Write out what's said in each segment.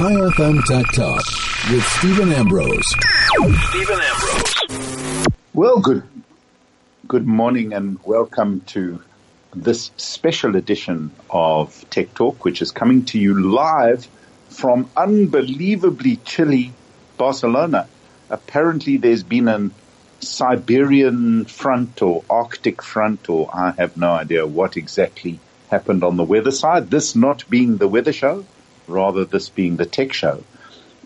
Chai FM Tech Talk with Steven Ambrose. Steven Ambrose. Well, good, good morning and welcome to this special edition of Tech Talk, which is coming to you live from unbelievably chilly Barcelona. Apparently there's been an Siberian front or Arctic front or I have no idea what exactly happened on the weather side. This not being the weather show, rather this being the tech show.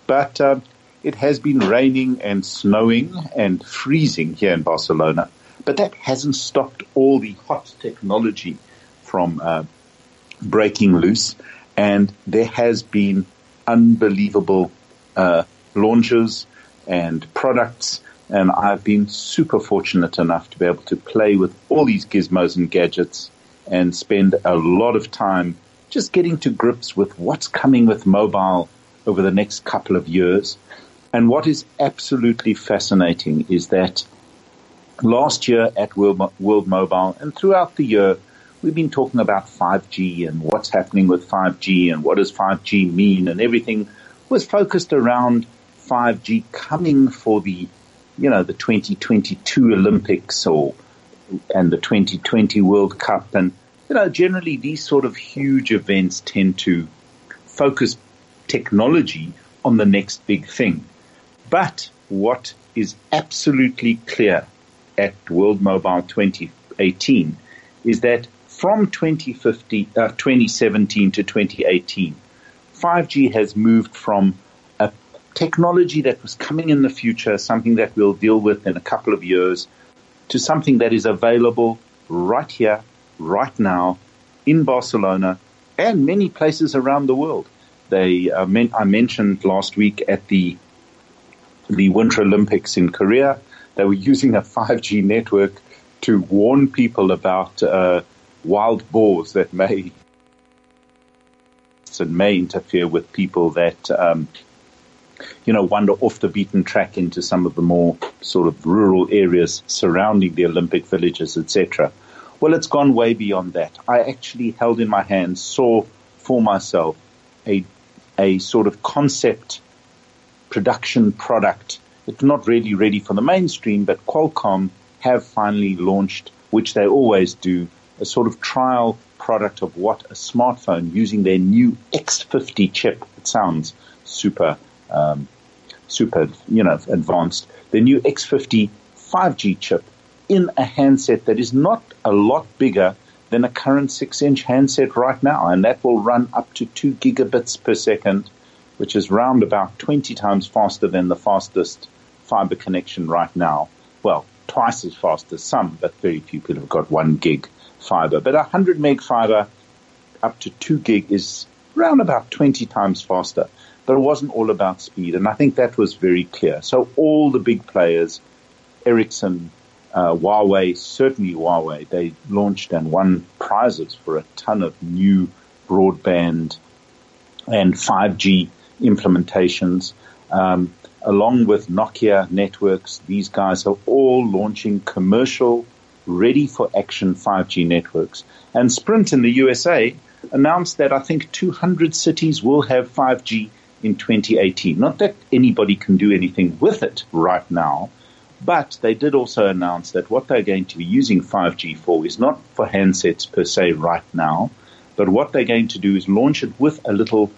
But uh, it has been raining and snowing and freezing here in Barcelona. But that hasn't stopped all the hot technology from uh, breaking loose. And there has been unbelievable uh, launches and products. And I've been super fortunate enough to be able to play with all these gizmos and gadgets and spend a lot of time just getting to grips with what's coming with mobile over the next couple of years. And what is absolutely fascinating is that last year at World, World Mobile and throughout the year, we've been talking about 5G and what's happening with 5G and what does 5G mean and everything was focused around 5G coming for the, you know, the 2022 Olympics or, and the 2020 World Cup. And, you know, generally these sort of huge events tend to focus technology on the next big thing. But what is absolutely clear at World Mobile 2018 is that from 2050, uh, 2017 to 2018, 5G has moved from a technology that was coming in the future, something that we'll deal with in a couple of years, to something that is available right here, right now, in Barcelona and many places around the world. They, uh, men- I mentioned last week at the the Winter Olympics in Korea, they were using a 5G network to warn people about uh, wild boars that may and may interfere with people that um, you know wander off the beaten track into some of the more sort of rural areas surrounding the Olympic villages, etc. Well, it's gone way beyond that. I actually held in my hands, saw for myself a a sort of concept production product. It's not really ready for the mainstream, but Qualcomm have finally launched, which they always do, a sort of trial product of what a smartphone using their new X50 chip. It sounds super, um, super, you know, advanced. The new X50 5G chip in a handset that is not a lot bigger than a current six inch handset right now. And that will run up to two gigabits per second, which is round about 20 times faster than the fastest fiber connection right now. Well, twice as fast as some, but very few people have got one gig fiber. But 100 meg fiber up to 2 gig is around about 20 times faster. But it wasn't all about speed, and I think that was very clear. So all the big players, Ericsson, uh, Huawei, certainly Huawei, they launched and won prizes for a ton of new broadband and 5G implementations. Um, along with Nokia networks, these guys are all launching commercial ready for action 5G networks. And Sprint in the USA announced that I think 200 cities will have 5G in 2018. Not that anybody can do anything with it right now, but they did also announce that what they're going to be using 5G for is not for handsets per se right now, but what they're going to do is launch it with a little,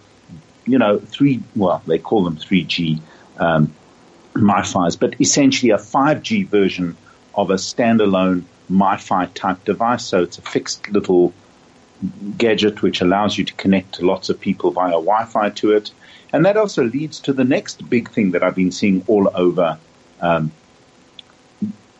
you know, three, well, they call them 3G um, MiFi's, but essentially a 5G version of a standalone MiFi type device. So it's a fixed little gadget which allows you to connect to lots of people via Wi-Fi to it. And that also leads to the next big thing that I've been seeing all over, um,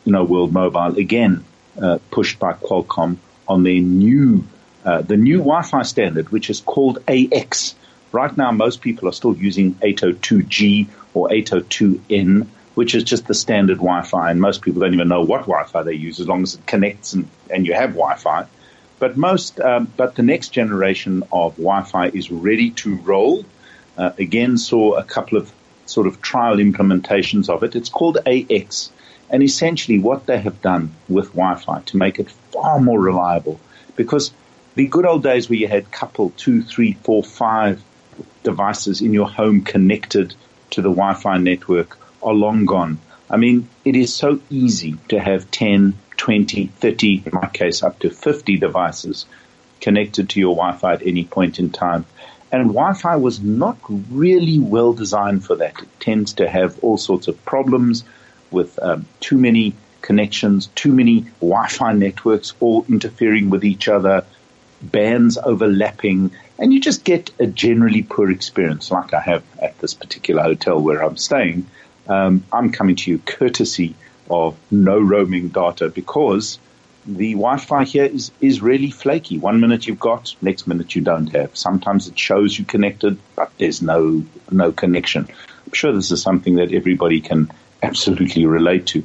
you know, World Mobile again, uh, pushed by Qualcomm on their new, uh, the new Wi-Fi standard, which is called AX. Right now, most people are still using 802G or 802N which is just the standard Wi-Fi, and most people don't even know what Wi-Fi they use as long as it connects and, and you have Wi-Fi. But most, um, but the next generation of Wi-Fi is ready to roll. Uh, again, saw a couple of sort of trial implementations of it. It's called AX, and essentially what they have done with Wi-Fi to make it far more reliable, because the good old days where you had couple two, three, four, five devices in your home connected to the Wi-Fi network are long gone. I mean, it is so easy to have 10, 20, 30, in my case, up to 50 devices connected to your Wi-Fi at any point in time. And Wi-Fi was not really well designed for that. It tends to have all sorts of problems with um, too many connections, too many Wi-Fi networks all interfering with each other, bands overlapping, and you just get a generally poor experience like I have at this particular hotel where I'm staying. Um, I'm coming to you courtesy of no roaming data because the Wi-Fi here is, is really flaky. One minute you've got, next minute you don't have. Sometimes it shows you connected, but there's no, no connection. I'm sure this is something that everybody can absolutely relate to.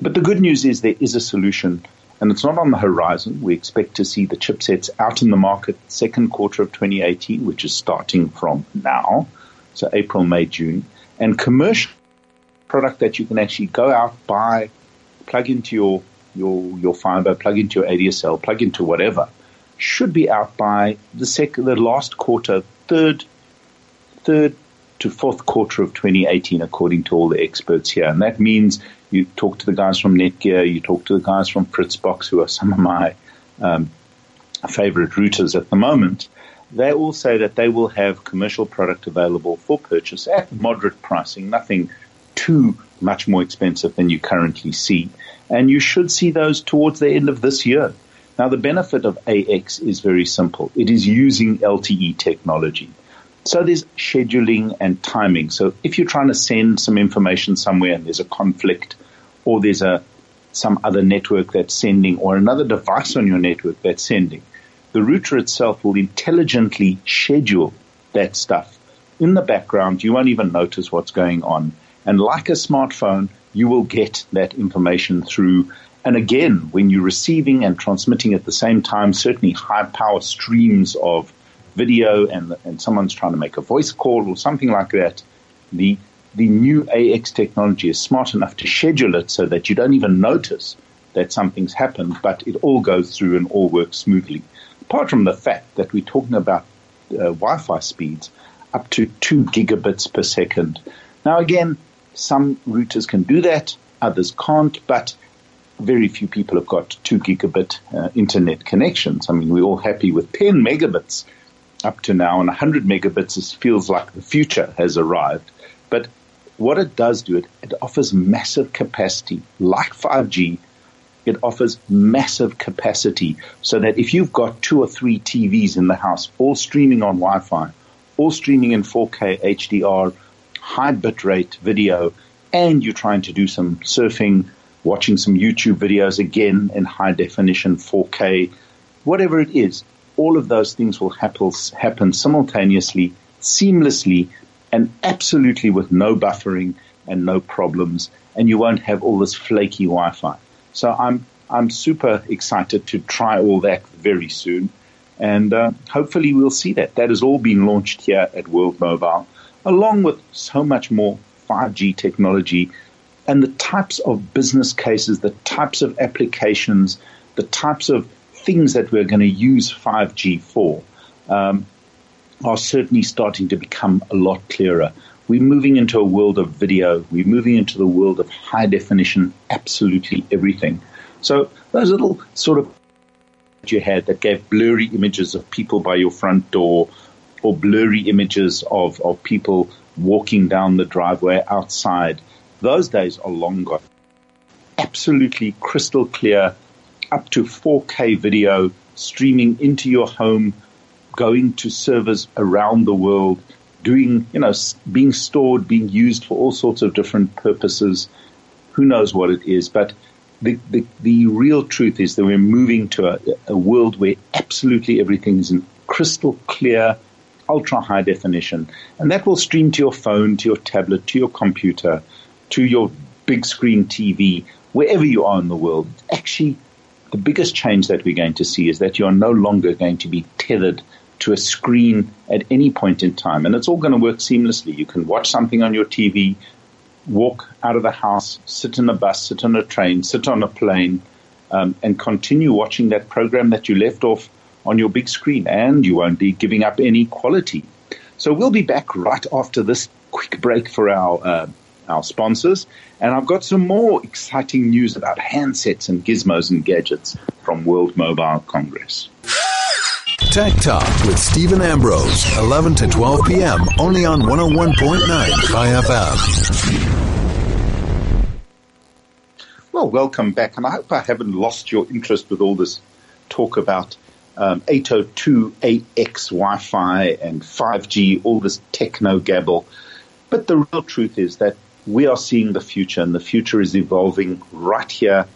But the good news is there is a solution and it's not on the horizon. We expect to see the chipsets out in the market second quarter of 2018, which is starting from now. So April, May, June and commercial product that you can actually go out, buy, plug into your your your fiber, plug into your ADSL, plug into whatever, should be out by the second, the last quarter, third, third to fourth quarter of 2018, according to all the experts here. And that means you talk to the guys from Netgear, you talk to the guys from Fritzbox, who are some of my um, favorite routers at the moment. They all say that they will have commercial product available for purchase at moderate pricing, nothing too much more expensive than you currently see and you should see those towards the end of this year. Now, the benefit of AX is very simple. It is using LTE technology. So there's scheduling and timing. So if you're trying to send some information somewhere and there's a conflict or there's a some other network that's sending or another device on your network that's sending, the router itself will intelligently schedule that stuff. In the background, you won't even notice what's going on. And like a smartphone, you will get that information through. And again, when you're receiving and transmitting at the same time, certainly high power streams of video and, and someone's trying to make a voice call or something like that, the, the new AX technology is smart enough to schedule it so that you don't even notice that something's happened, but it all goes through and all works smoothly. Apart from the fact that we're talking about uh, Wi-Fi speeds up to two gigabits per second. Now again, some routers can do that, others can't, but very few people have got two gigabit uh, internet connections. I mean, we're all happy with 10 megabits up to now, and 100 megabits is, feels like the future has arrived. But what it does do, it, it offers massive capacity, like 5G. It offers massive capacity so that if you've got two or three TVs in the house, all streaming on Wi-Fi, all streaming in 4K HDR, high bitrate video and you're trying to do some surfing, watching some YouTube videos again in high definition 4K, whatever it is, all of those things will happen, happen simultaneously, seamlessly, and absolutely with no buffering and no problems, and you won't have all this flaky Wi-Fi. So I'm I'm super excited to try all that very soon, and uh, hopefully we'll see that. That has all been launched here at World Mobile along with so much more 5G technology and the types of business cases, the types of applications, the types of things that we're going to use 5G for um, are certainly starting to become a lot clearer. We're moving into a world of video. We're moving into the world of high definition, absolutely everything. So those little sort of you had that gave blurry images of people by your front door or blurry images of, of people walking down the driveway outside. Those days are long gone. Absolutely crystal clear, up to 4K video streaming into your home, going to servers around the world, doing, you know, being stored, being used for all sorts of different purposes. Who knows what it is, but the, the, the real truth is that we're moving to a, a world where absolutely everything is in crystal clear, ultra high definition. And that will stream to your phone, to your tablet, to your computer, to your big screen TV, wherever you are in the world. Actually, the biggest change that we're going to see is that you are no longer going to be tethered to a screen at any point in time. And it's all going to work seamlessly. You can watch something on your TV, walk out of the house, sit in a bus, sit on a train, sit on a plane, um, and continue watching that program that you left off on your big screen and you won't be giving up any quality. So we'll be back right after this quick break for our uh, our sponsors, and I've got some more exciting news about handsets and gizmos and gadgets from World Mobile Congress. Tech Talk with Steven Ambrose, 11 to 12 p.m. only on 101.9 Chai FM. Well, welcome back, and I hope I haven't lost your interest with all this talk about um, 802.AX Wi-Fi and 5G, all this techno gabble. But the real truth is that we are seeing the future, and the future is evolving right here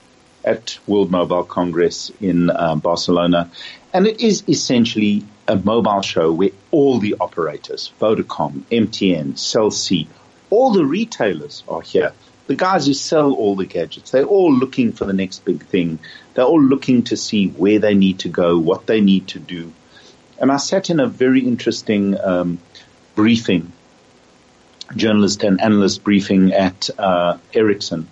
at World Mobile Congress in uh, Barcelona. And it is essentially a mobile show where all the operators, Vodacom, MTN, Cell C, all the retailers are here. The guys who sell all the gadgets, they're all looking for the next big thing. They're all looking to see where they need to go, what they need to do. And I sat in a very interesting um, briefing, journalist and analyst briefing at uh, Ericsson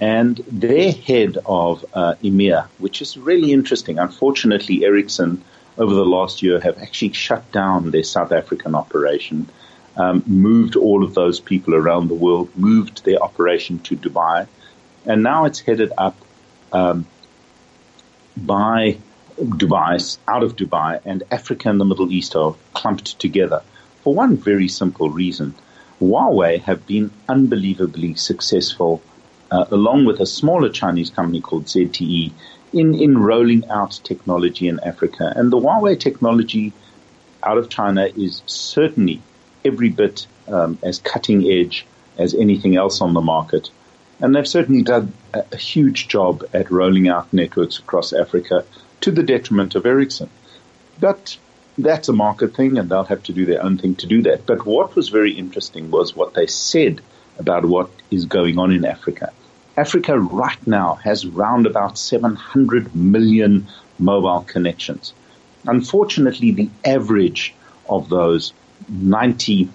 and their head of uh, EMEA, which is really interesting. Unfortunately, Ericsson over the last year have actually shut down their South African operation, um, moved all of those people around the world, moved their operation to Dubai, and now it's headed up um, by Dubai, out of Dubai, and Africa and the Middle East are clumped together for one very simple reason. Huawei have been unbelievably successful uh, along with a smaller Chinese company called ZTE, in, in rolling out technology in Africa. And the Huawei technology out of China is certainly every bit um, as cutting edge as anything else on the market. And they've certainly done a, a huge job at rolling out networks across Africa to the detriment of Ericsson. But that's a market thing and they'll have to do their own thing to do that. But what was very interesting was what they said about what is going on in Africa. Africa right now has round about 700 million mobile connections. Unfortunately, the average of those 90,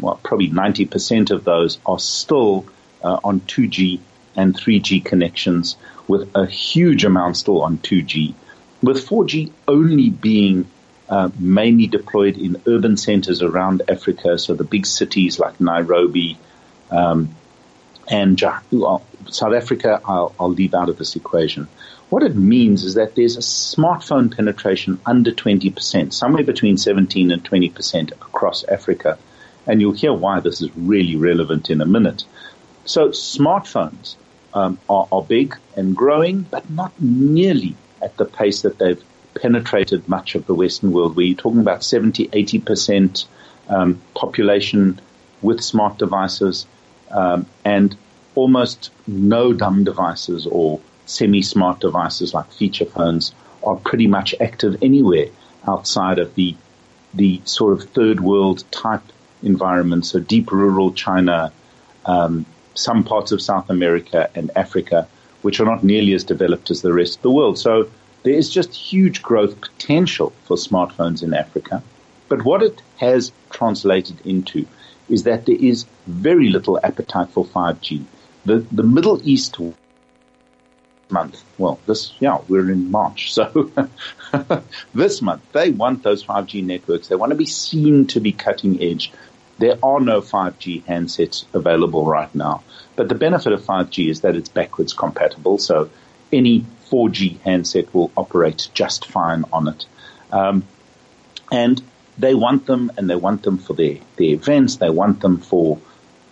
well, probably 90% of those are still uh, on 2G and 3G connections with a huge amount still on 2G. With 4G only being uh, mainly deployed in urban centers around Africa, so the big cities like Nairobi, um, and South Africa, I'll, I'll leave out of this equation. What it means is that there's a smartphone penetration under 20%, somewhere between 17 and 20% across Africa. And you'll hear why this is really relevant in a minute. So smartphones um, are, are big and growing, but not nearly at the pace that they've penetrated much of the Western world, you're talking about 70, 80% um, population with smart devices um, and almost no dumb devices or semi-smart devices like feature phones are pretty much active anywhere outside of the the sort of third world type environment, so deep rural China, um, some parts of South America and Africa, which are not nearly as developed as the rest of the world. So there is just huge growth potential for smartphones in Africa. But what it has translated into is that there is very little appetite for 5G. The, the Middle East month, well, this, yeah, we're in March. So this month, they want those 5G networks. They want to be seen to be cutting edge. There are no 5G handsets available right now. But the benefit of 5G is that it's backwards compatible. So any 4G handset will operate just fine on it. Um, and they want them and they want them for their, their events. They want them for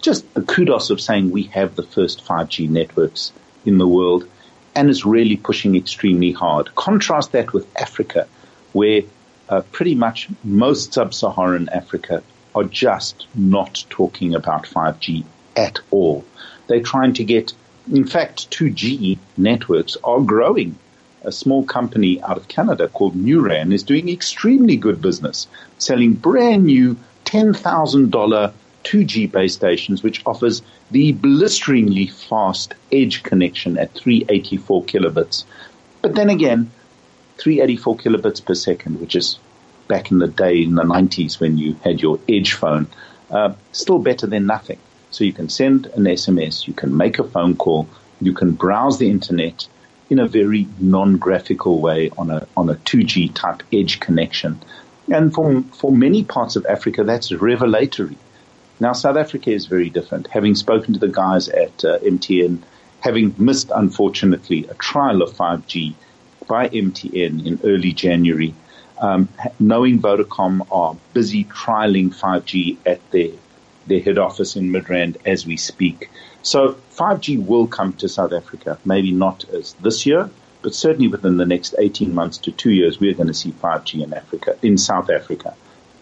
just the kudos of saying we have the first 5G networks in the world and is really pushing extremely hard. Contrast that with Africa, where uh, pretty much most sub-Saharan Africa are just not talking about 5G at all. They're trying to get, in fact, 2G networks are growing a small company out of Canada called NuRAN is doing extremely good business, selling brand new $10,000 2G base stations, which offers the blisteringly fast edge connection at 384 kilobits. But then again, 384 kilobits per second, which is back in the day in the 90s when you had your edge phone, uh, still better than nothing. So you can send an SMS, you can make a phone call, you can browse the internet, in a very non-graphical way on a on a 2G type edge connection. And for, for many parts of Africa, that's revelatory. Now, South Africa is very different. Having spoken to the guys at uh, MTN, having missed, unfortunately, a trial of 5G by MTN in early January, um, knowing Vodacom are busy trialing 5G at their, their head office in Midrand as we speak. So 5G will come to South Africa, maybe not as this year, but certainly within the next 18 months to two years, we're going to see 5G in Africa, in South Africa.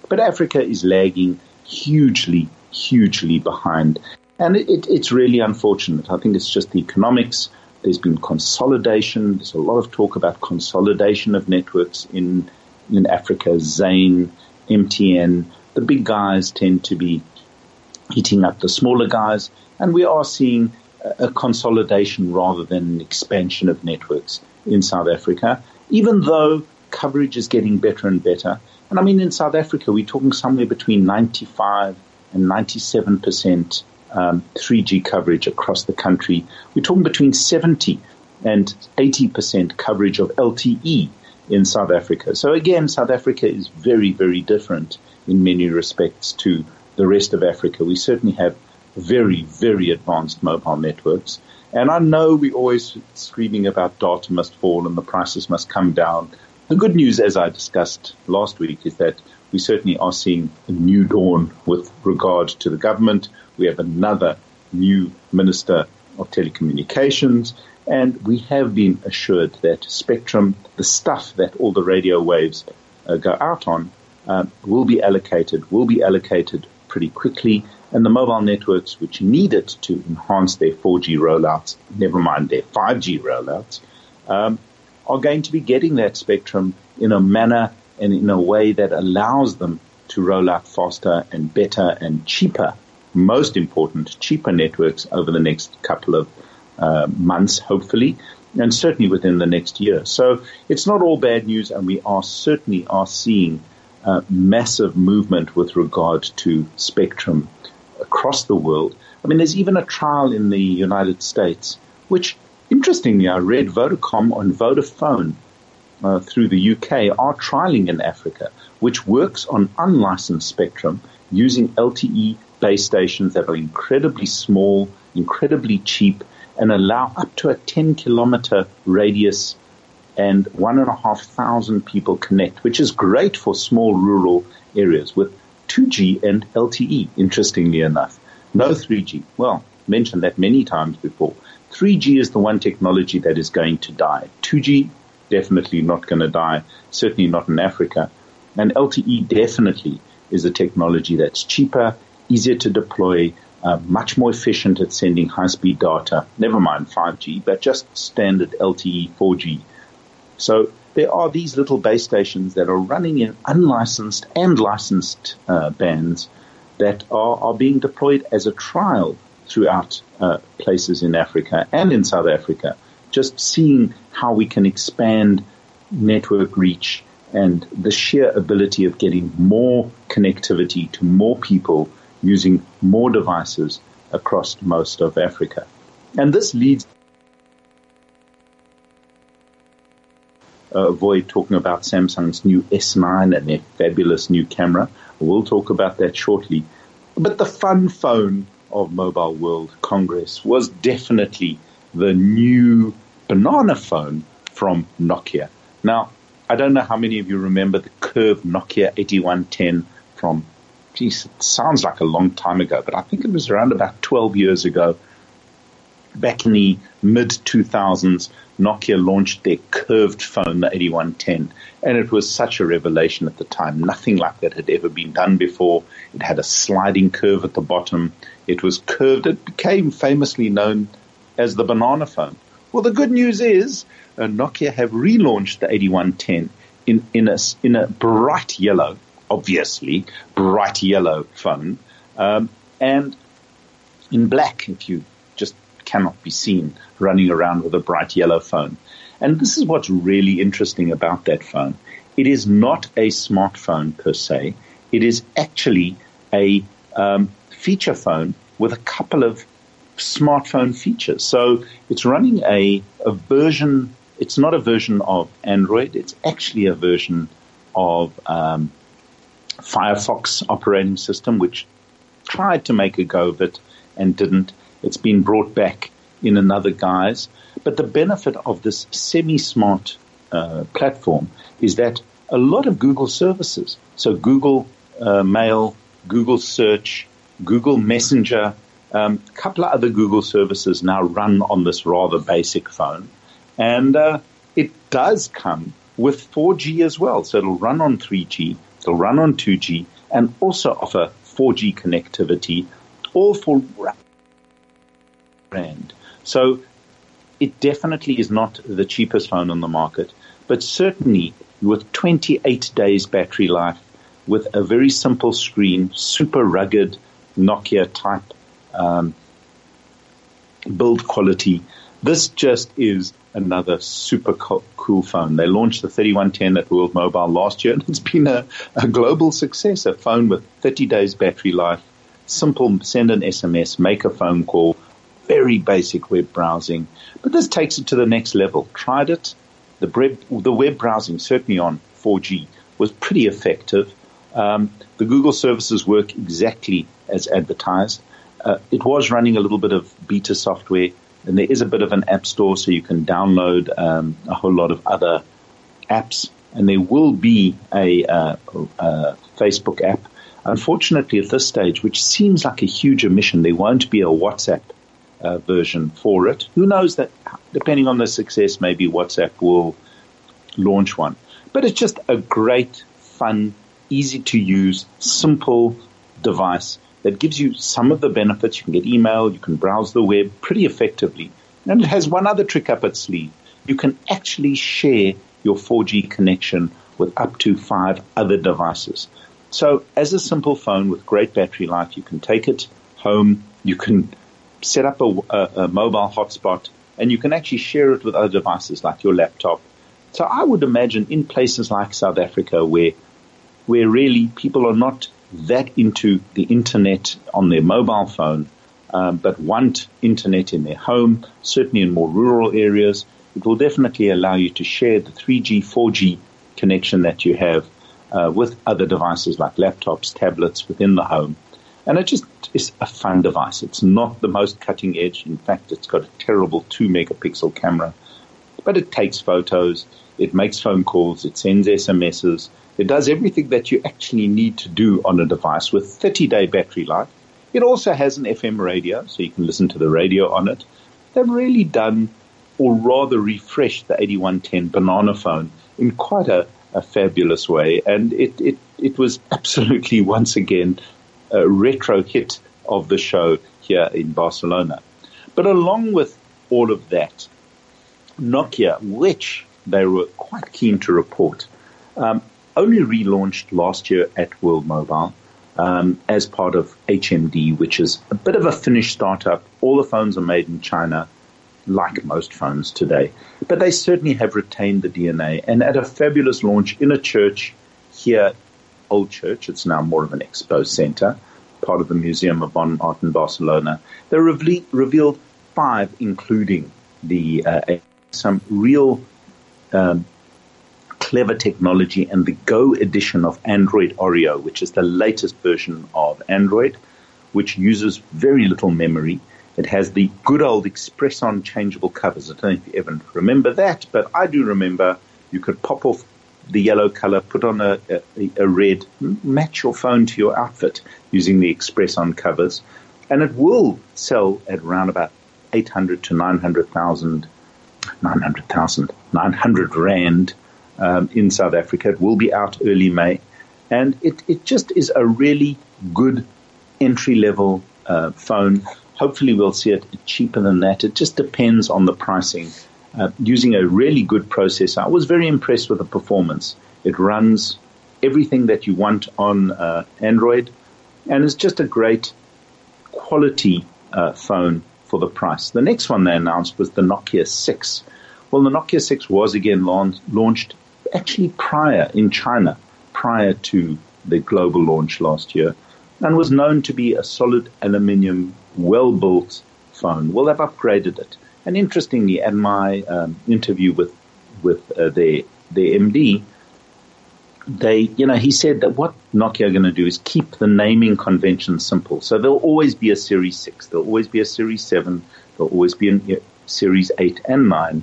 But Africa is lagging hugely, hugely behind. And it, it, it's really unfortunate. I think it's just the economics. There's been consolidation. There's a lot of talk about consolidation of networks in, in Africa. Zain, MTN, the big guys tend to be eating up the smaller guys. And we are seeing a, consolidation rather than an expansion of networks in South Africa, even though coverage is getting better and better. And I mean, in South Africa, we're talking somewhere between 95 and 97 percent um, 3G coverage across the country. We're talking between 70 and 80 percent coverage of LTE in South Africa. So again, South Africa is very, very different in many respects to the rest of Africa. We certainly have very, very advanced mobile networks. And I know we're always screaming about data must fall and the prices must come down. The good news, as I discussed last week, is that we certainly are seeing a new dawn with regard to the government. We have another new Minister of Telecommunications, and we have been assured that spectrum, the stuff that all the radio waves uh, go out on, uh, will be allocated, will be allocated pretty quickly, and the mobile networks which need it to enhance their 4G rollouts, never mind their 5G rollouts, um, are going to be getting that spectrum in a manner and in a way that allows them to roll out faster and better and cheaper, most important, cheaper networks over the next couple of uh, months, hopefully, and certainly within the next year. So it's not all bad news, and we are certainly are seeing uh, massive movement with regard to spectrum across the world. I mean, there's even a trial in the United States, which interestingly, I read Vodacom on Vodafone uh, through the UK are trialing in Africa, which works on unlicensed spectrum using LTE base stations that are incredibly small, incredibly cheap, and allow up to a 10 kilometer radius and one and a half thousand people connect, which is great for small rural areas with 2G and LTE, interestingly enough. No 3G. Well, mentioned that many times before. 3G is the one technology that is going to die. 2G definitely not going to die, certainly not in Africa. And LTE definitely is a technology that's cheaper, easier to deploy, uh, much more efficient at sending high-speed data. Never mind 5G, but just standard LTE 4G. So there are these little base stations that are running in unlicensed and licensed uh, bands that are, are being deployed as a trial throughout uh, places in Africa and in South Africa just seeing how we can expand network reach and the sheer ability of getting more connectivity to more people using more devices across most of Africa. And this leads uh, avoid talking about Samsung's new S9 and their fabulous new camera. We'll talk about that shortly. But the fun phone of Mobile World Congress was definitely the new banana phone from Nokia. Now, I don't know how many of you remember the curved Nokia 8110 from, geez, it sounds like a long time ago, but I think it was around about 12 years ago. Back in the mid 2000s, Nokia launched their curved phone, the 8110, and it was such a revelation at the time. Nothing like that had ever been done before. It had a sliding curve at the bottom. It was curved. It became famously known as the banana phone. Well, the good news is uh, Nokia have relaunched the 8110 in, in, a, in a bright yellow, obviously, bright yellow phone, um, and in black if you cannot be seen running around with a bright yellow phone. And this is what's really interesting about that phone. It is not a smartphone per se. It is actually a um, feature phone with a couple of smartphone features. So it's running a, a version, it's not a version of Android, it's actually a version of um, Firefox operating system, which tried to make a go of it and didn't. It's been brought back in another guise. But the benefit of this semi-smart uh, platform is that a lot of Google services, so Google uh, Mail, Google Search, Google Messenger, a um, couple of other Google services now run on this rather basic phone. And uh, it does come with 4G as well. So it'll run on 3G, it'll run on 2G, and also offer 4G connectivity, all for So it definitely is not the cheapest phone on the market, but certainly with 28 days battery life, with a very simple screen, super rugged Nokia type um, build quality. This just is another super co- cool phone. They launched the 3110 at World Mobile last year, and it's been a, a global success. A phone with 30 days battery life, simple send an SMS, make a phone call, very basic web browsing. But this takes it to the next level. Tried it. The, web, the web browsing, certainly on 4G, was pretty effective. Um, the Google services work exactly as advertised. Uh, it was running a little bit of beta software, and there is a bit of an app store, so you can download um, a whole lot of other apps. And there will be a, uh, a Facebook app. Unfortunately, at this stage, which seems like a huge omission, there won't be a WhatsApp uh, version for it. Who knows that, depending on the success, maybe WhatsApp will launch one. But it's just a great, fun, easy to use, simple device that gives you some of the benefits. You can get email, you can browse the web pretty effectively. And it has one other trick up its sleeve. You can actually share your 4G connection with up to five other devices. So as a simple phone with great battery life, you can take it home, you can set up a, a, a mobile hotspot, and you can actually share it with other devices like your laptop. So I would imagine in places like South Africa where where really people are not that into the internet on their mobile phone, um, but want internet in their home, certainly in more rural areas, it will definitely allow you to share the 3G, 4G connection that you have uh, with other devices like laptops, tablets within the home. And it just is a fun device. It's not the most cutting edge. In fact, it's got a terrible two megapixel camera, but it takes photos. It makes phone calls. It sends SMSs. It does everything that you actually need to do on a device with 30 day battery life. It also has an FM radio, so you can listen to the radio on it. They've really done, or rather refreshed the 8110 banana phone in quite a, a fabulous way. And it, it, it was absolutely once again a retro hit of the show here in Barcelona. But along with all of that, Nokia, which they were quite keen to report, um, only relaunched last year at World Mobile um, as part of HMD, which is a bit of a Finnish startup. All the phones are made in China, like most phones today, but they certainly have retained the DNA. And at a fabulous launch in a church here, Old Church, it's now more of an expo center, part of the Museum of Modern Art in Barcelona. They reve- revealed five, including the uh, some real um, clever technology and the Go edition of Android Oreo, which is the latest version of Android, which uses very little memory. It has the good old Xpress-on changeable covers. I don't know if you ever remember that, but I do remember you could pop off the yellow color, put on a, a, a red, match your phone to your outfit using the Xpress-on covers, and it will sell at around about 800 to 900,000, 900,000, 900 Rand um, in South Africa. It will be out early May. And it, it just is a really good entry level uh, phone. Hopefully, we'll see it cheaper than that. It just depends on the pricing. Uh, using a really good processor, I was very impressed with the performance. It runs everything that you want on uh, Android, and it's just a great quality uh, phone for the price. The next one they announced was the Nokia 6. Well, the Nokia 6 was again launched actually prior in China, prior to the global launch last year, and was known to be a solid aluminium, well built phone. Well, they've upgraded it. And interestingly, at my um, interview with with uh, their their MD, they, you know, he said that what Nokia are going to do is keep the naming convention simple. So there'll always be a Series 6, there'll always be a Series 7, there'll always be a Series 8 and 9.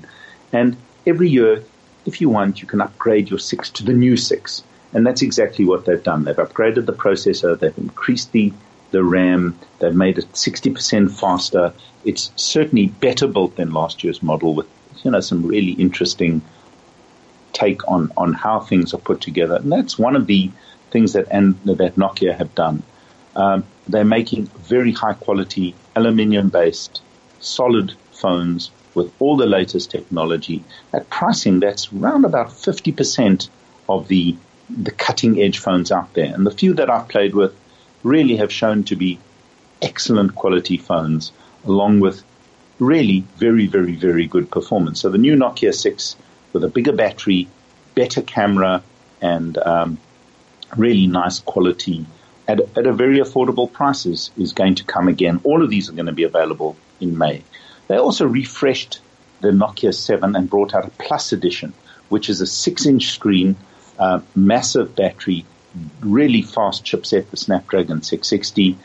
And every year, if you want, you can upgrade your 6 to the new 6. And that's exactly what they've done. They've upgraded the processor, they've increased the, the RAM, they've made it 60% faster. It's certainly better built than last year's model with, you know, some really interesting take on, on how things are put together. And that's one of the things that, and, that Nokia have done. Um, they're making very high quality aluminium based solid phones with all the latest technology at pricing that's round about 50% of the, the cutting edge phones out there. And the few that I've played with really have shown to be excellent quality phones along with really very, very, very good performance. So the new Nokia 6 with a bigger battery, better camera, and um, really nice quality at, at a very affordable prices is going to come again. All of these are going to be available in May. They also refreshed the Nokia 7 and brought out a Plus edition, which is a six inch screen, uh, massive battery, really fast chipset, the Snapdragon 660,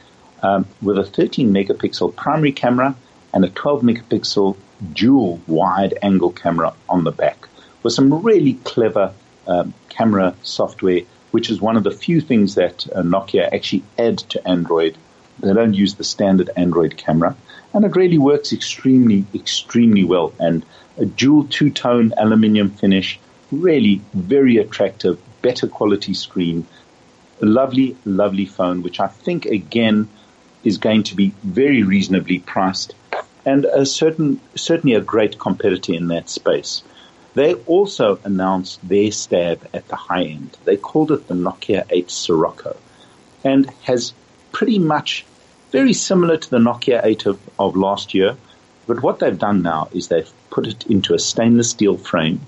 um, with a 13 megapixel primary camera and a 12 megapixel dual wide angle camera on the back with some really clever um, camera software, which is one of the few things that uh, Nokia actually add to Android. They don't use the standard Android camera, and it really works extremely, extremely well. And a dual two-tone aluminium finish, really very attractive, better quality screen, a lovely, lovely phone, which I think again is going to be very reasonably priced and a certain, certainly a great competitor in that space. They also announced their stab at the high end. They called it the Nokia 8 Sirocco and has pretty much very similar to the Nokia 8 of, of last year. But what they've done now is they've put it into a stainless steel frame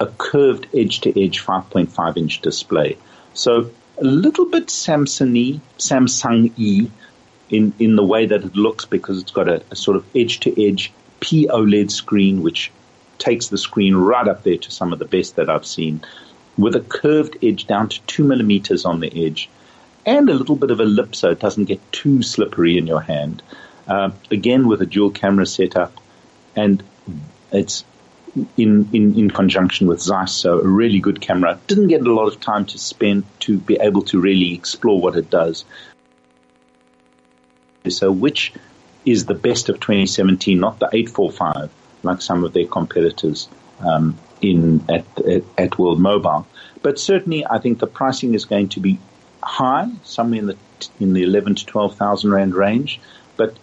a curved edge to edge 5.5 inch display. So a little bit Samsung Samsung-y in, in the way that it looks because it's got a, a sort of edge to edge POLED screen, which takes the screen right up there to some of the best that I've seen with a curved edge down to two millimeters on the edge and a little bit of a lip so it doesn't get too slippery in your hand. Uh, again, with a dual camera setup and it's in, in, in conjunction with Zeiss, so a really good camera. Didn't get a lot of time to spend to be able to really explore what it does. So which is the best of 2017, not the 845, like some of their competitors um, in at, at, at World Mobile. But certainly, I think the pricing is going to be high, somewhere in the in the eleven to twelve thousand rand range. But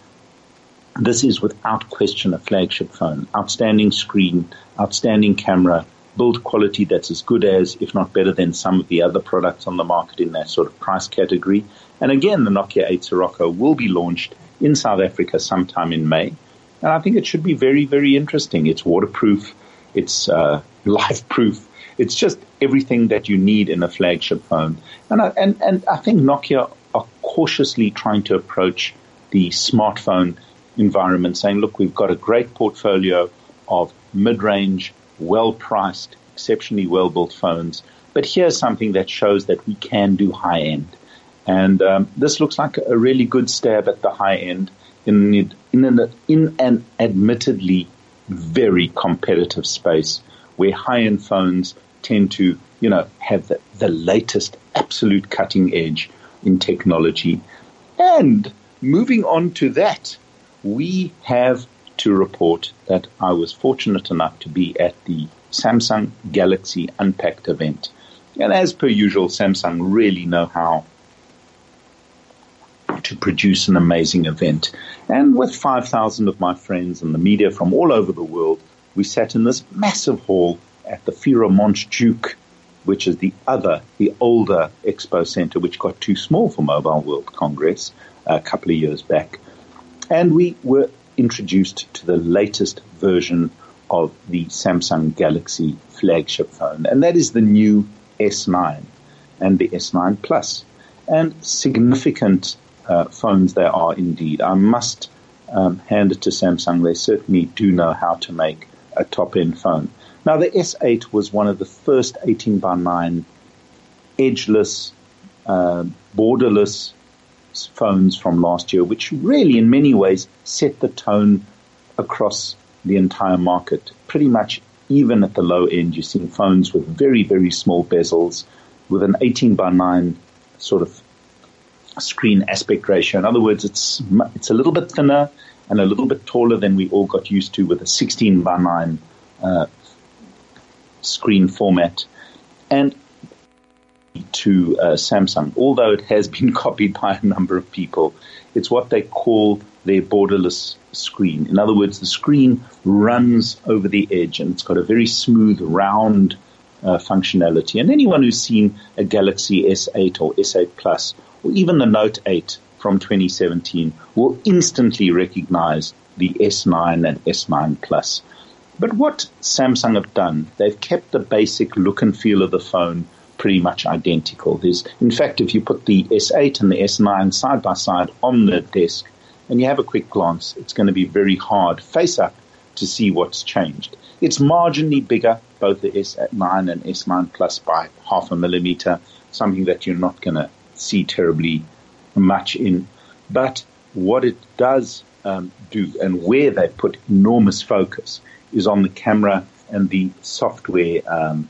this is without question a flagship phone. Outstanding screen, outstanding camera, build quality that's as good as, if not better than, some of the other products on the market in that sort of price category. And again, the Nokia 8 Sirocco will be launched in South Africa sometime in May. And I think it should be very, very interesting. It's waterproof. It's uh, life proof. It's just everything that you need in a flagship phone. And I, and, and I think Nokia are cautiously trying to approach the smartphone environment saying, look, we've got a great portfolio of mid-range, well-priced, exceptionally well-built phones. But here's something that shows that we can do high end. And um, this looks like a really good stab at the high end in, in, an, in an admittedly very competitive space where high-end phones tend to, you know, have the, the latest absolute cutting edge in technology. And moving on to that, we have to report that I was fortunate enough to be at the Samsung Galaxy Unpacked event. And as per usual, Samsung really know how to produce an amazing event. And with 5,000 of my friends and the media from all over the world, we sat in this massive hall at the Fira Montjuic, which is the other, the older expo center, which got too small for Mobile World Congress uh, a couple of years back. And we were introduced to the latest version of the Samsung Galaxy flagship phone, and that is the new S9 and the S9 Plus. And significant uh, phones they are indeed. I must um, hand it to Samsung. They certainly do know how to make a top end phone. Now, the S8 was one of the first 18 by 9 edgeless, uh, borderless phones from last year, which really in many ways set the tone across the entire market. Pretty much even at the low end, you're seeing phones with very, very small bezels with an 18 by 9 sort of screen aspect ratio. In other words, it's, it's a little bit thinner and a little bit taller than we all got used to with a 16 by 9 uh, screen format. And to uh, Samsung, although it has been copied by a number of people, it's what they call their borderless screen. In other words, the screen runs over the edge and it's got a very smooth, round uh, functionality. And anyone who's seen a Galaxy S8 or S8 Plus or even the Note 8 from 2017 will instantly recognize the S9 and S9 Plus. But what Samsung have done, they've kept the basic look and feel of the phone pretty much identical. There's, in fact, if you put the S8 and the S9 side by side on the desk and you have a quick glance, it's going to be very hard face up to see what's changed. It's marginally bigger, both the S9 and S9 Plus by half a millimeter, something that you're not going to see terribly much in. But what it does um, do and where they put enormous focus is on the camera and the software um,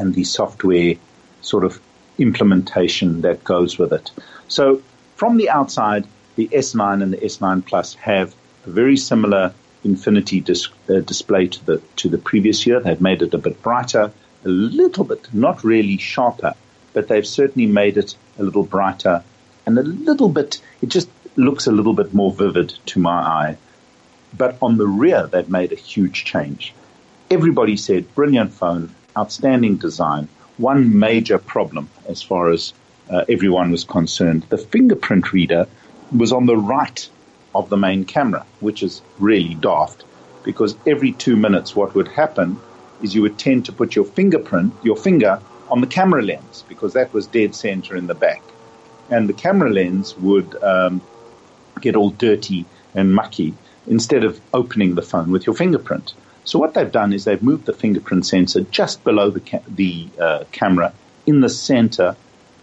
and the software sort of implementation that goes with it. So from the outside, the S9 and the S9 Plus have a very similar Infinity uh, display to the to the previous year. They've made it a bit brighter, a little bit, not really sharper, but they've certainly made it a little brighter and a little bit. It just looks a little bit more vivid to my eye. But on the rear, they've made a huge change. Everybody said brilliant phone, outstanding design. One major problem as far as uh, everyone was concerned, the fingerprint reader was on the right of the main camera, which is really daft because every two minutes what would happen is you would tend to put your fingerprint, your finger on the camera lens because that was dead center in the back. And the camera lens would um, get all dirty and mucky instead of opening the phone with your fingerprint. So what they've done is they've moved the fingerprint sensor just below the, ca- the uh, camera in the center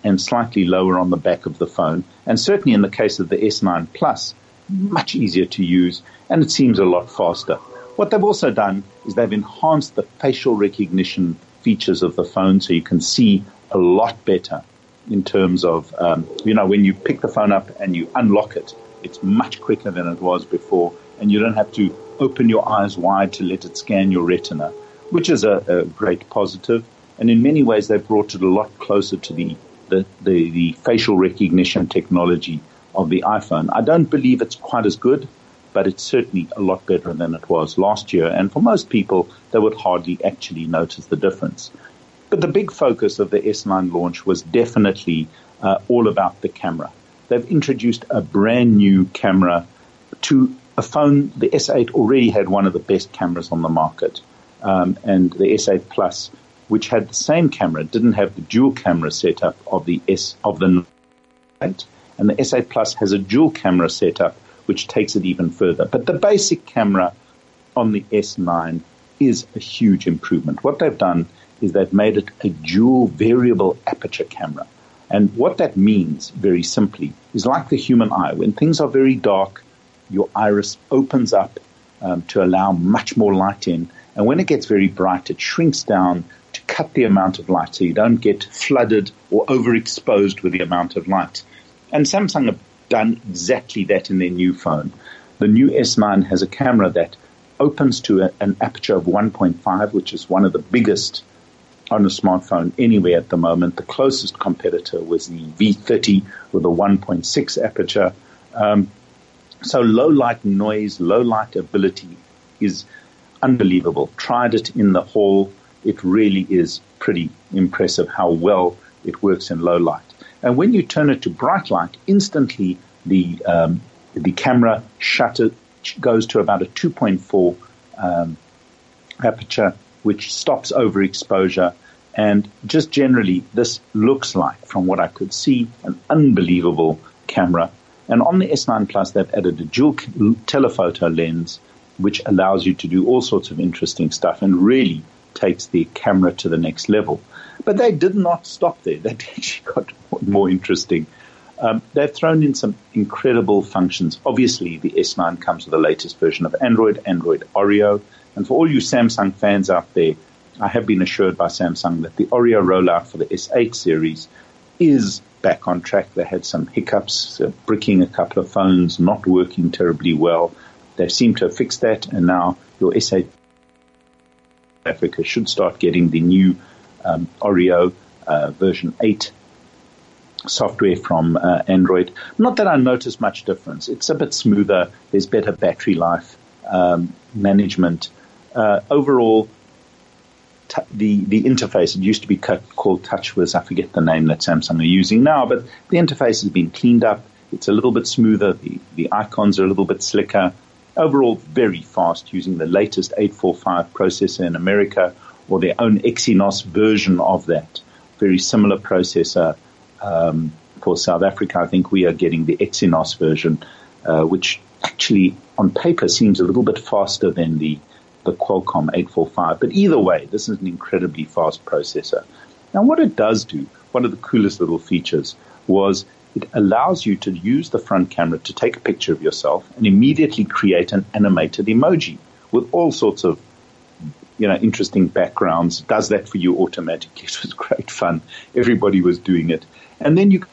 and slightly lower on the back of the phone. And certainly in the case of the S9 Plus, much easier to use and it seems a lot faster. What they've also done is they've enhanced the facial recognition features of the phone so you can see a lot better in terms of, um, you know, when you pick the phone up and you unlock it, it's much quicker than it was before and you don't have to open your eyes wide to let it scan your retina, which is a, a great positive. And in many ways, they've brought it a lot closer to the, the, the, the facial recognition technology of the iPhone. I don't believe it's quite as good, but it's certainly a lot better than it was last year. And for most people, they would hardly actually notice the difference. But the big focus of the S9 launch was definitely uh, all about the camera. They've introduced a brand new camera to a phone. The S8 already had one of the best cameras on the market, um, and the S8 Plus, which had the same camera, didn't have the dual camera setup of the S of the 8, and the S8 Plus has a dual camera setup, which takes it even further. But the basic camera on the S9 is a huge improvement. What they've done is they've made it a dual variable aperture camera. And what that means, very simply, is like the human eye. When things are very dark, your iris opens up um, to allow much more light in. And when it gets very bright, it shrinks down to cut the amount of light so you don't get flooded or overexposed with the amount of light. And Samsung have done exactly that in their new phone. The new S9 has a camera that opens to a, an aperture of 1.5, which is one of the biggest on a smartphone anywhere at the moment. The closest competitor was the V30 with a 1.6 aperture. Um, so low light noise, low light ability is unbelievable. Tried it in the hall. It really is pretty impressive how well it works in low light. And when you turn it to bright light, instantly the um, the camera shutter goes to about a 2.4 um, aperture, which stops overexposure. And just generally, this looks like, from what I could see, an unbelievable camera. And on the S9 Plus, they've added a dual telephoto lens, which allows you to do all sorts of interesting stuff and really takes the camera to the next level. But they did not stop there. They actually got more interesting. Um, they've thrown in some incredible functions. Obviously, the S9 comes with the latest version of Android, Android Oreo. And for all you Samsung fans out there, I have been assured by Samsung that the Oreo rollout for the S8 series is back on track. They had some hiccups, uh, bricking a couple of phones, not working terribly well. They seem to have fixed that, and now your S8 Africa should start getting the new um, Oreo uh, version 8 software from uh, Android. Not that I notice much difference. It's a bit smoother. There's better battery life um, management. Uh, overall, t- the the interface it used to be cut, called TouchWiz. I forget the name that Samsung are using now, but the interface has been cleaned up. It's a little bit smoother. The the icons are a little bit slicker. Overall, very fast using the latest 845 processor in America or their own Exynos version of that. Very similar processor um, for South Africa. I think we are getting the Exynos version, uh, which actually on paper seems a little bit faster than the the Qualcomm 845. But either way, this is an incredibly fast processor. Now, what it does do, one of the coolest little features was it allows you to use the front camera to take a picture of yourself and immediately create an animated emoji with all sorts of you know, interesting backgrounds, does that for you automatically. It was great fun. Everybody was doing it. And then you can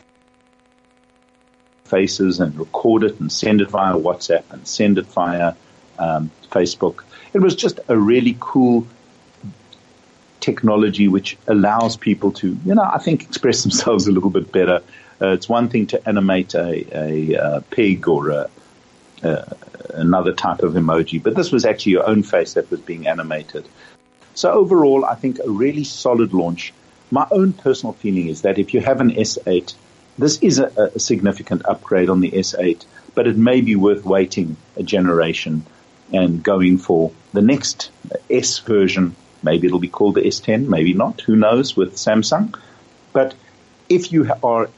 faces and record it and send it via WhatsApp and send it via um, Facebook it was just a really cool technology which allows people to, you know, I think express themselves a little bit better. Uh, it's one thing to animate a, a, a pig or a, another type of emoji, but this was actually your own face that was being animated. So overall, I think a really solid launch. My own personal feeling is that if you have an S8, this is a, a significant upgrade on the S8, but it may be worth waiting a generation and going for the next S version. Maybe it'll be called the S10, maybe not. Who knows with Samsung? But if you are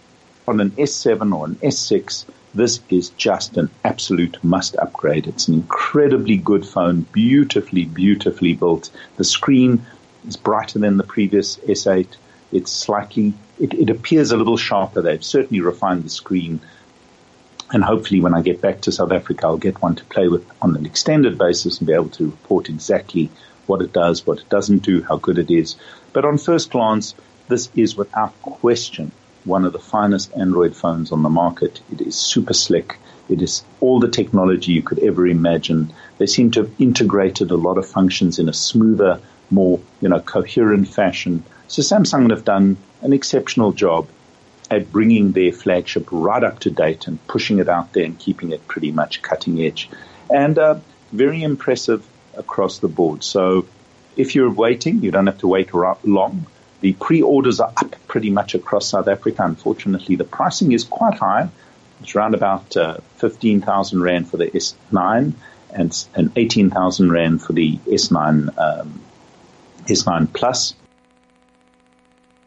on an S7 or an S6, this is just an absolute must upgrade. It's an incredibly good phone, beautifully, beautifully built. The screen is brighter than the previous S8. It's slightly, it, it appears a little sharper. They've certainly refined the screen and hopefully when I get back to South Africa, I'll get one to play with on an extended basis and be able to report exactly what it does, what it doesn't do, how good it is. But on first glance, this is without question one of the finest Android phones on the market. It is super slick. It is all the technology you could ever imagine. They seem to have integrated a lot of functions in a smoother, more, you know, coherent fashion. So Samsung have done an exceptional job at bringing their flagship right up to date and pushing it out there and keeping it pretty much cutting edge. And uh, very impressive across the board. So if you're waiting, you don't have to wait long. The pre-orders are up pretty much across South Africa. Unfortunately, the pricing is quite high. It's around about uh, 15,000 Rand for the S9 and, and 18,000 Rand for the S9, um, S9 Plus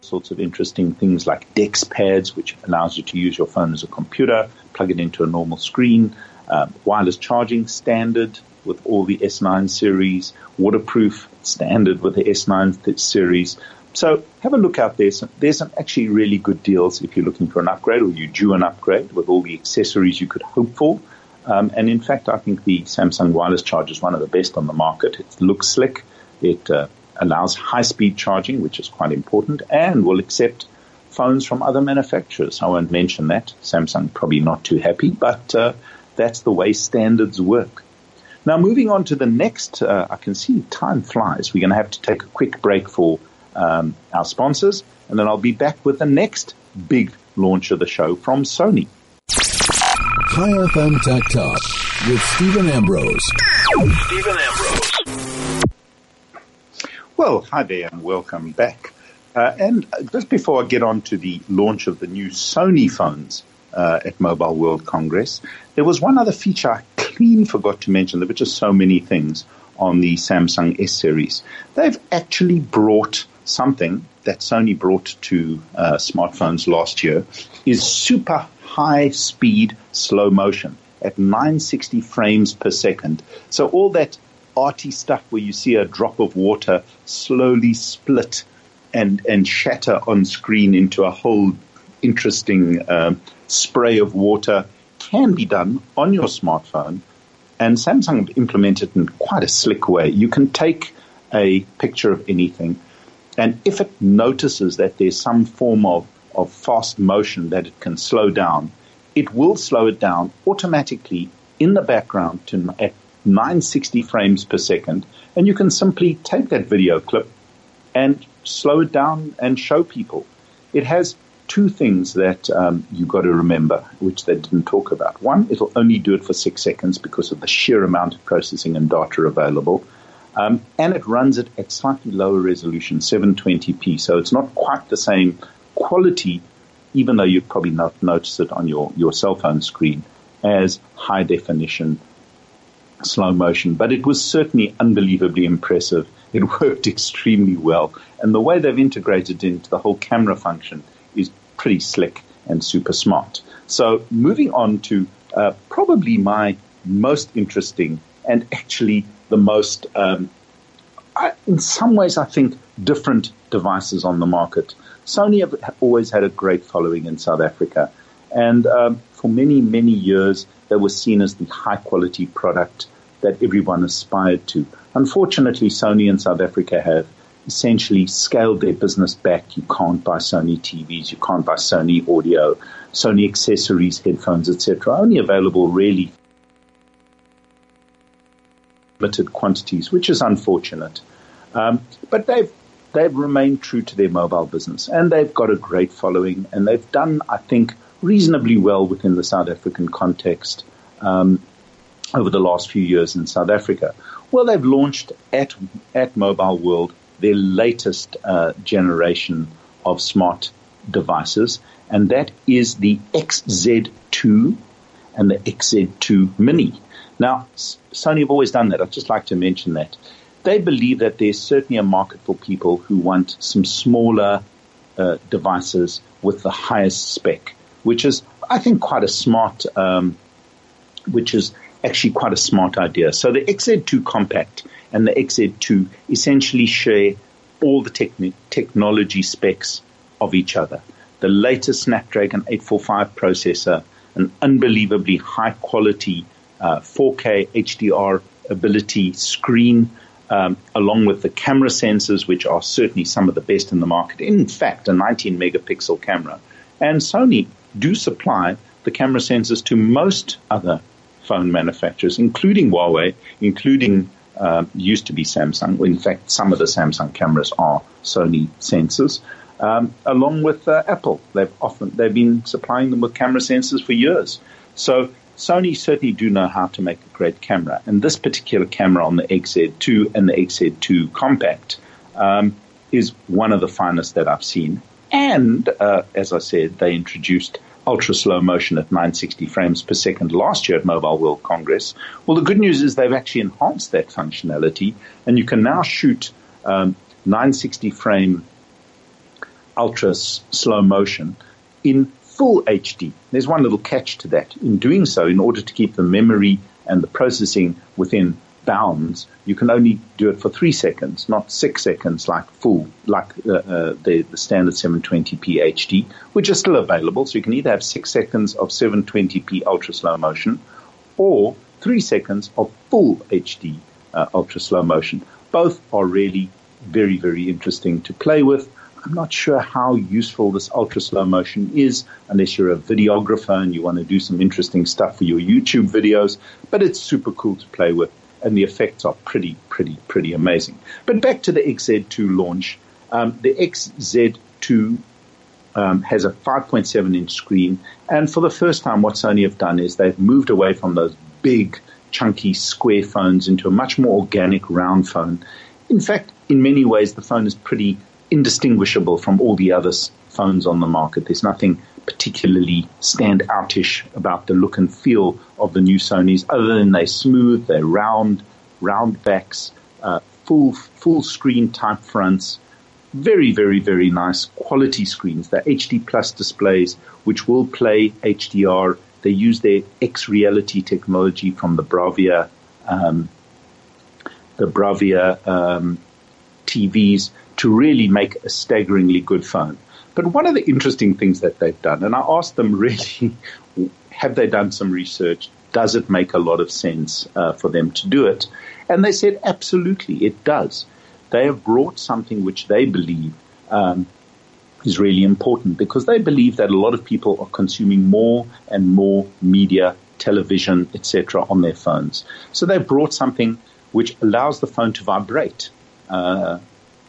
sorts of interesting things like DeX pads, which allows you to use your phone as a computer, plug it into a normal screen, um, wireless charging standard with all the S9 series, waterproof standard with the S9 series. So have a look out there. There's some actually really good deals if you're looking for an upgrade or you do an upgrade with all the accessories you could hope for. Um, and in fact, I think the Samsung wireless charger is one of the best on the market. It looks slick. It uh, allows high speed charging, which is quite important, and will accept phones from other manufacturers. I won't mention that. Samsung probably not too happy, but uh, that's the way standards work. Now, moving on to the next, uh, I can see time flies. We're going to have to take a quick break for um, our sponsors, and then I'll be back with the next big launch of the show from Sony. Chai FM Tech Talk with Steven Ambrose. Steven Ambrose. Well, hi there and welcome back. Uh, and just before I get on to the launch of the new Sony phones uh, at Mobile World Congress, there was one other feature I clean forgot to mention. There were just so many things on the Samsung S series. They've actually brought something that Sony brought to uh, smartphones last year is super high speed slow motion at 960 frames per second. So all that arty stuff where you see a drop of water slowly split and and shatter on screen into a whole interesting um, spray of water can be done on your smartphone. And Samsung have implemented in quite a slick way. You can take a picture of anything, and if it notices that there's some form of, of fast motion that it can slow down, it will slow it down automatically in the background to at 960 frames per second. And you can simply take that video clip and slow it down and show people. It has two things that um, you've got to remember, which they didn't talk about. One, it'll only do it for six seconds because of the sheer amount of processing and data available. Um, and it runs it at slightly lower resolution, 720p. So it's not quite the same quality, even though you probably not notice it on your, your cell phone screen, as high definition slow motion. But it was certainly unbelievably impressive. It worked extremely well. And the way they've integrated into the whole camera function is pretty slick and super smart. So moving on to uh, probably my most interesting and actually the most, um, I, in some ways, I think, different devices on the market. Sony have always had a great following in South Africa. And um, for many, many years, they were seen as the high quality product that everyone aspired to. Unfortunately, Sony in South Africa have essentially scaled their business back. You can't buy Sony TVs, you can't buy Sony audio, Sony accessories, headphones, etc. Only available really limited quantities, which is unfortunate. Um, but they've they've remained true to their mobile business, and they've got a great following, and they've done, I think, reasonably well within the South African context um, over the last few years in South Africa. Well, they've launched at at Mobile World their latest uh, generation of smart devices, and that is the XZ2 and the XZ2 Mini. Now, Sony have always done that. I'd just like to mention that. They believe that there's certainly a market for people who want some smaller uh, devices with the highest spec, which is, I think, quite a smart, um, which is actually quite a smart idea. So the XZ2 Compact and the XZ2 essentially share all the techni- technology specs of each other. The latest Snapdragon 845 processor, an unbelievably high quality uh, 4K HDR ability screen, um, along with the camera sensors, which are certainly some of the best in the market. In fact, a 19 megapixel camera. And Sony do supply the camera sensors to most other phone manufacturers, including Huawei, including uh, used to be Samsung. In fact, some of the Samsung cameras are Sony sensors. Um, along with uh, Apple, they've often they've been supplying them with camera sensors for years. So Sony certainly do know how to make a great camera, and this particular camera on the XZ2 and the XZ2 Compact um, is one of the finest that I've seen. And uh, as I said, they introduced ultra slow motion at 960 frames per second last year at Mobile World Congress. Well, the good news is they've actually enhanced that functionality, and you can now shoot um, 960 frame ultra s- slow motion in full HD. There's one little catch to that. In doing so, in order to keep the memory and the processing within bounds, you can only do it for three seconds, not six seconds like full, like uh, uh, the, the standard 720p HD, which is still available. So you can either have six seconds of 720p ultra slow motion or three seconds of full HD uh, ultra slow motion. Both are really very, very interesting to play with. I'm not sure how useful this ultra slow motion is unless you're a videographer and you want to do some interesting stuff for your YouTube videos, but it's super cool to play with and the effects are pretty, pretty, pretty amazing. But back to the XZ2 launch. Um, the XZ2 um, has a 5.7 inch screen, and for the first time, what Sony have done is they've moved away from those big, chunky square phones into a much more organic round phone. In fact, in many ways, the phone is pretty indistinguishable from all the other phones on the market. There's nothing particularly stand outish about the look and feel of the new Sonys, other than they're smooth, they're round, round backs, uh, full full screen type fronts, very very very nice quality screens. They're HD plus displays which will play HDR. They use their X Reality technology from the Bravia um, the Bravia um, TVs to really make a staggeringly good phone. But one of the interesting things that they've done, and I asked them really, have they done some research? Does it make a lot of sense uh, for them to do it? And they said, absolutely, it does. They have brought something which they believe um, is really important because they believe that a lot of people are consuming more and more media, television, etc., on their phones. So they've brought something which allows the phone to vibrate uh,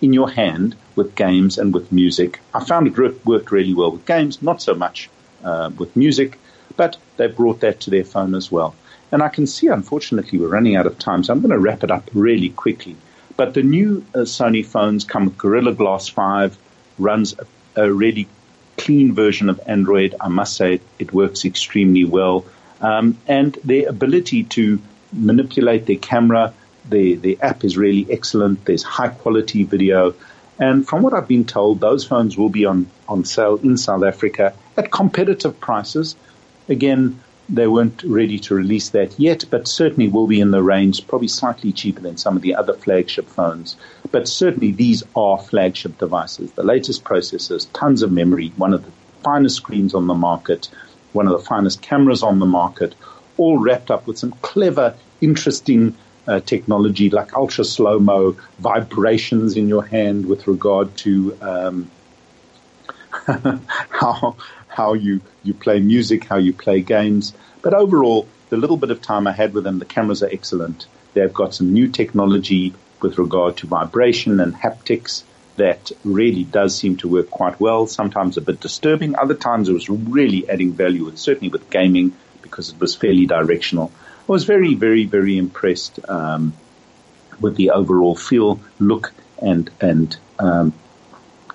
in your hand with games and with music. I found it worked really well with games, not so much uh, with music, but they brought that to their phone as well. And I can see, unfortunately, we're running out of time, so I'm going to wrap it up really quickly. But the new uh, Sony phones come with Gorilla Glass 5, runs a, a, really clean version of Android. I must say it works extremely well. Um, and their ability to manipulate their camera, the, the app is really excellent. There's high quality video. And from what I've been told, those phones will be on, on sale in South Africa at competitive prices. Again, they weren't ready to release that yet, but certainly will be in the range, probably slightly cheaper than some of the other flagship phones. But certainly these are flagship devices. The latest processors, tons of memory, one of the finest screens on the market, one of the finest cameras on the market, all wrapped up with some clever, interesting uh, technology like ultra slow mo, vibrations in your hand with regard to um, how how you, you play music, how you play games. But overall, the little bit of time I had with them, the cameras are excellent. They've got some new technology with regard to vibration and haptics that really does seem to work quite well. Sometimes a bit disturbing. Other times it was really adding value, and certainly with gaming because it was fairly directional. I was very, very, very impressed um, with the overall feel, look, and and um,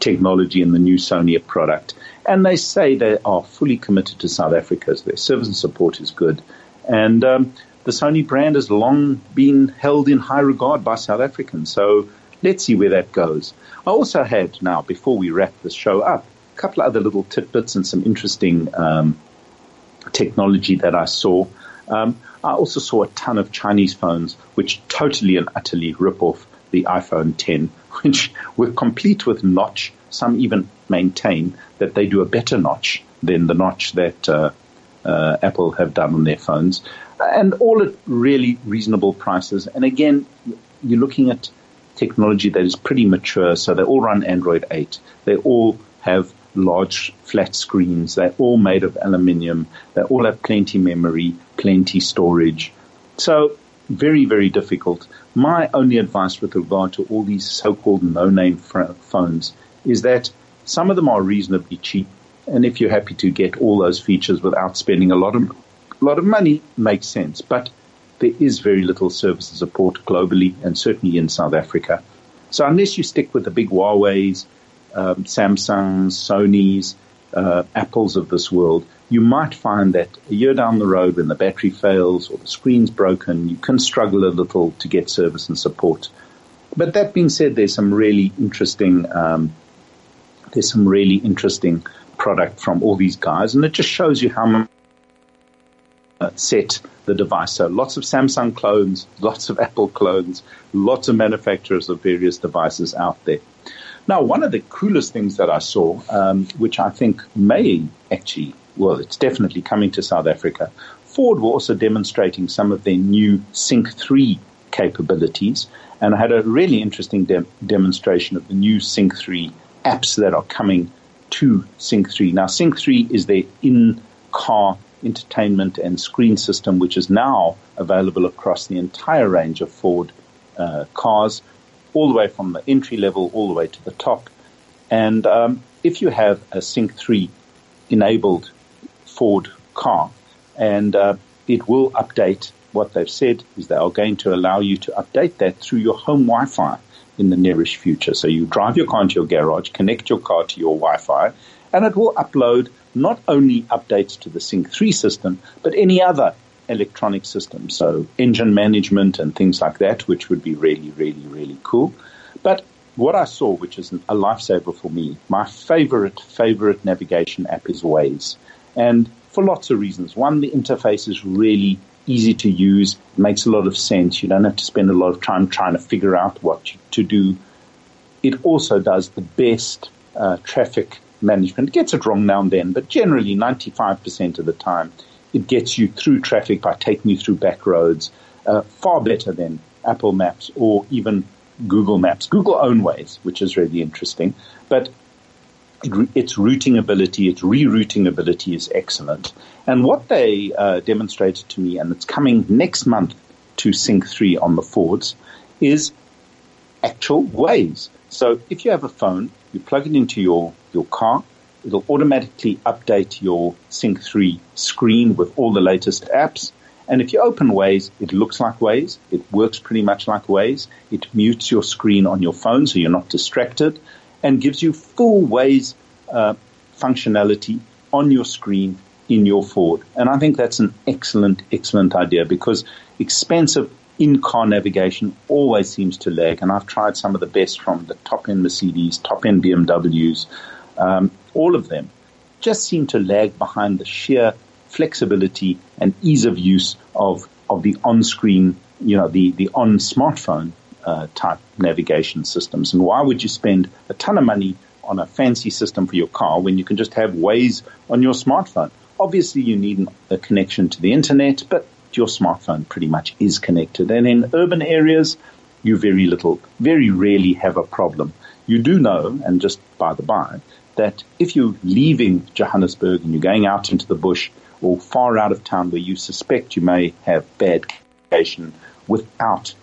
technology in the new Sony product. And they say they are fully committed to South Africa. So their service and support is good. And um, the Sony brand has long been held in high regard by South Africans. So let's see where that goes. I also had now, before we wrap this show up, a couple of other little tidbits and some interesting um, technology that I saw. Um, I also saw a ton of Chinese phones which totally and utterly rip off the iPhone 10, which were complete with notch. Some even maintain that they do a better notch than the notch that uh, uh, Apple have done on their phones, and all at really reasonable prices. And again, you're looking at technology that is pretty mature. So they all run Android 8. They all have large flat screens. They're all made of aluminium. They all have plenty memory, plenty storage. So very, very difficult. My only advice with regard to all these so-called no-name phones is that some of them are reasonably cheap, and if you're happy to get all those features without spending a lot of a lot of money, makes sense. But there is very little service support globally, and certainly in South Africa. So unless you stick with the big Huawei's, um, Samsungs, Sony's, uh, Apples of this world, you might find that a year down the road when the battery fails or the screen's broken, you can struggle a little to get service and support. But that being said, there's some really interesting um, there's some really interesting product from all these guys, and it just shows you how much uh, set the device. So lots of Samsung clones, lots of Apple clones, lots of manufacturers of various devices out there. Now, one of the coolest things that I saw, um, which I think may actually, well, it's definitely coming to South Africa. Ford were also demonstrating some of their new Sync 3 capabilities, and I had a really interesting de- demonstration of the new Sync 3 apps that are coming to Sync 3. Now, Sync 3 is their in-car entertainment and screen system, which is now available across the entire range of Ford uh, cars, all the way from the entry level all the way to the top. And um, if you have a Sync 3 enabled Ford car, and uh, it will update. What they've said is they are going to allow you to update that through your home Wi-Fi in the nearest future. So you drive your car into your garage, connect your car to your Wi-Fi, and it will upload not only updates to the Sync 3 system, but any other electronic systems, So engine management and things like that, which would be really, really, really cool. But what I saw, which is a lifesaver for me, my favorite, favorite navigation app is Waze. And for lots of reasons. One, the interface is really easy to use. Makes a lot of sense. You don't have to spend a lot of time trying to figure out what to do it also does the best uh, traffic management. It gets it wrong now and then, but generally 95% of the time, it gets you through traffic by taking you through back roads, uh, far better than Apple Maps or even Google Maps. Google own Waze, which is really interesting, but its routing ability, its rerouting ability is excellent. And what they uh, demonstrated to me, and it's coming next month to Sync 3 on the Fords, is actual Waze. So if you have a phone, you plug it into your, your car, it'll automatically update your Sync 3 screen with all the latest apps. And if you open Waze, it looks like Waze. It works pretty much like Waze. It mutes your screen on your phone so you're not distracted and gives you full Waze uh, functionality on your screen in your Ford. And I think that's an excellent, excellent idea because expensive in-car navigation always seems to lag. And I've tried some of the best from the top-end Mercedes, top-end BMWs, um, all of them just seem to lag behind the sheer flexibility and ease of use of, of the on-screen, you know, the, the on smartphone uh, type navigation systems. And why would you spend a ton of money on a fancy system for your car when you can just have Waze on your smartphone? Obviously, you need a connection to the internet, but your smartphone pretty much is connected. And in urban areas, you very little, very rarely have a problem. You do know, and just by the by, that if you're leaving Johannesburg and you're going out into the bush or far out of town where you suspect you may have bad communication without,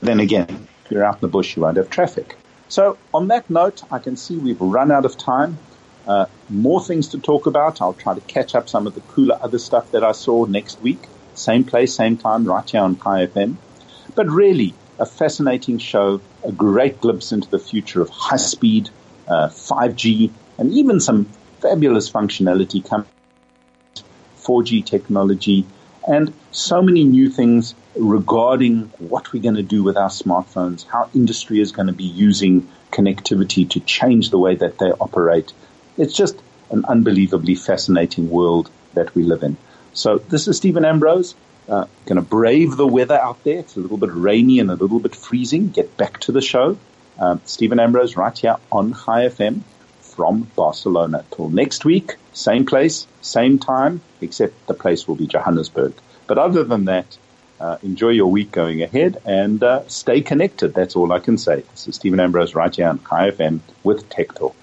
then again, if you're out in the bush, you won't have traffic. So on that note, I can see we've run out of time. Uh, more things to talk about. I'll try to catch up some of the cooler other stuff that I saw next week. Same place, same time, right here on Chai FM. But really, a fascinating show, a great glimpse into the future of high speed, uh, 5G, and even some fabulous functionality coming, 4G technology, and so many new things regarding what we're going to do with our smartphones, how industry is going to be using connectivity to change the way that they operate. It's just an unbelievably fascinating world that we live in. So this is Steven Ambrose. Uh, going to brave the weather out there. It's a little bit rainy and a little bit freezing. Get back to the show. Um, Steven Ambrose right here on Chai FM from Barcelona. Till next week, same place, same time, except the place will be Johannesburg. But other than that, uh, enjoy your week going ahead and uh, stay connected. That's all I can say. This is Steven Ambrose right here on Chai FM with Tech Talk.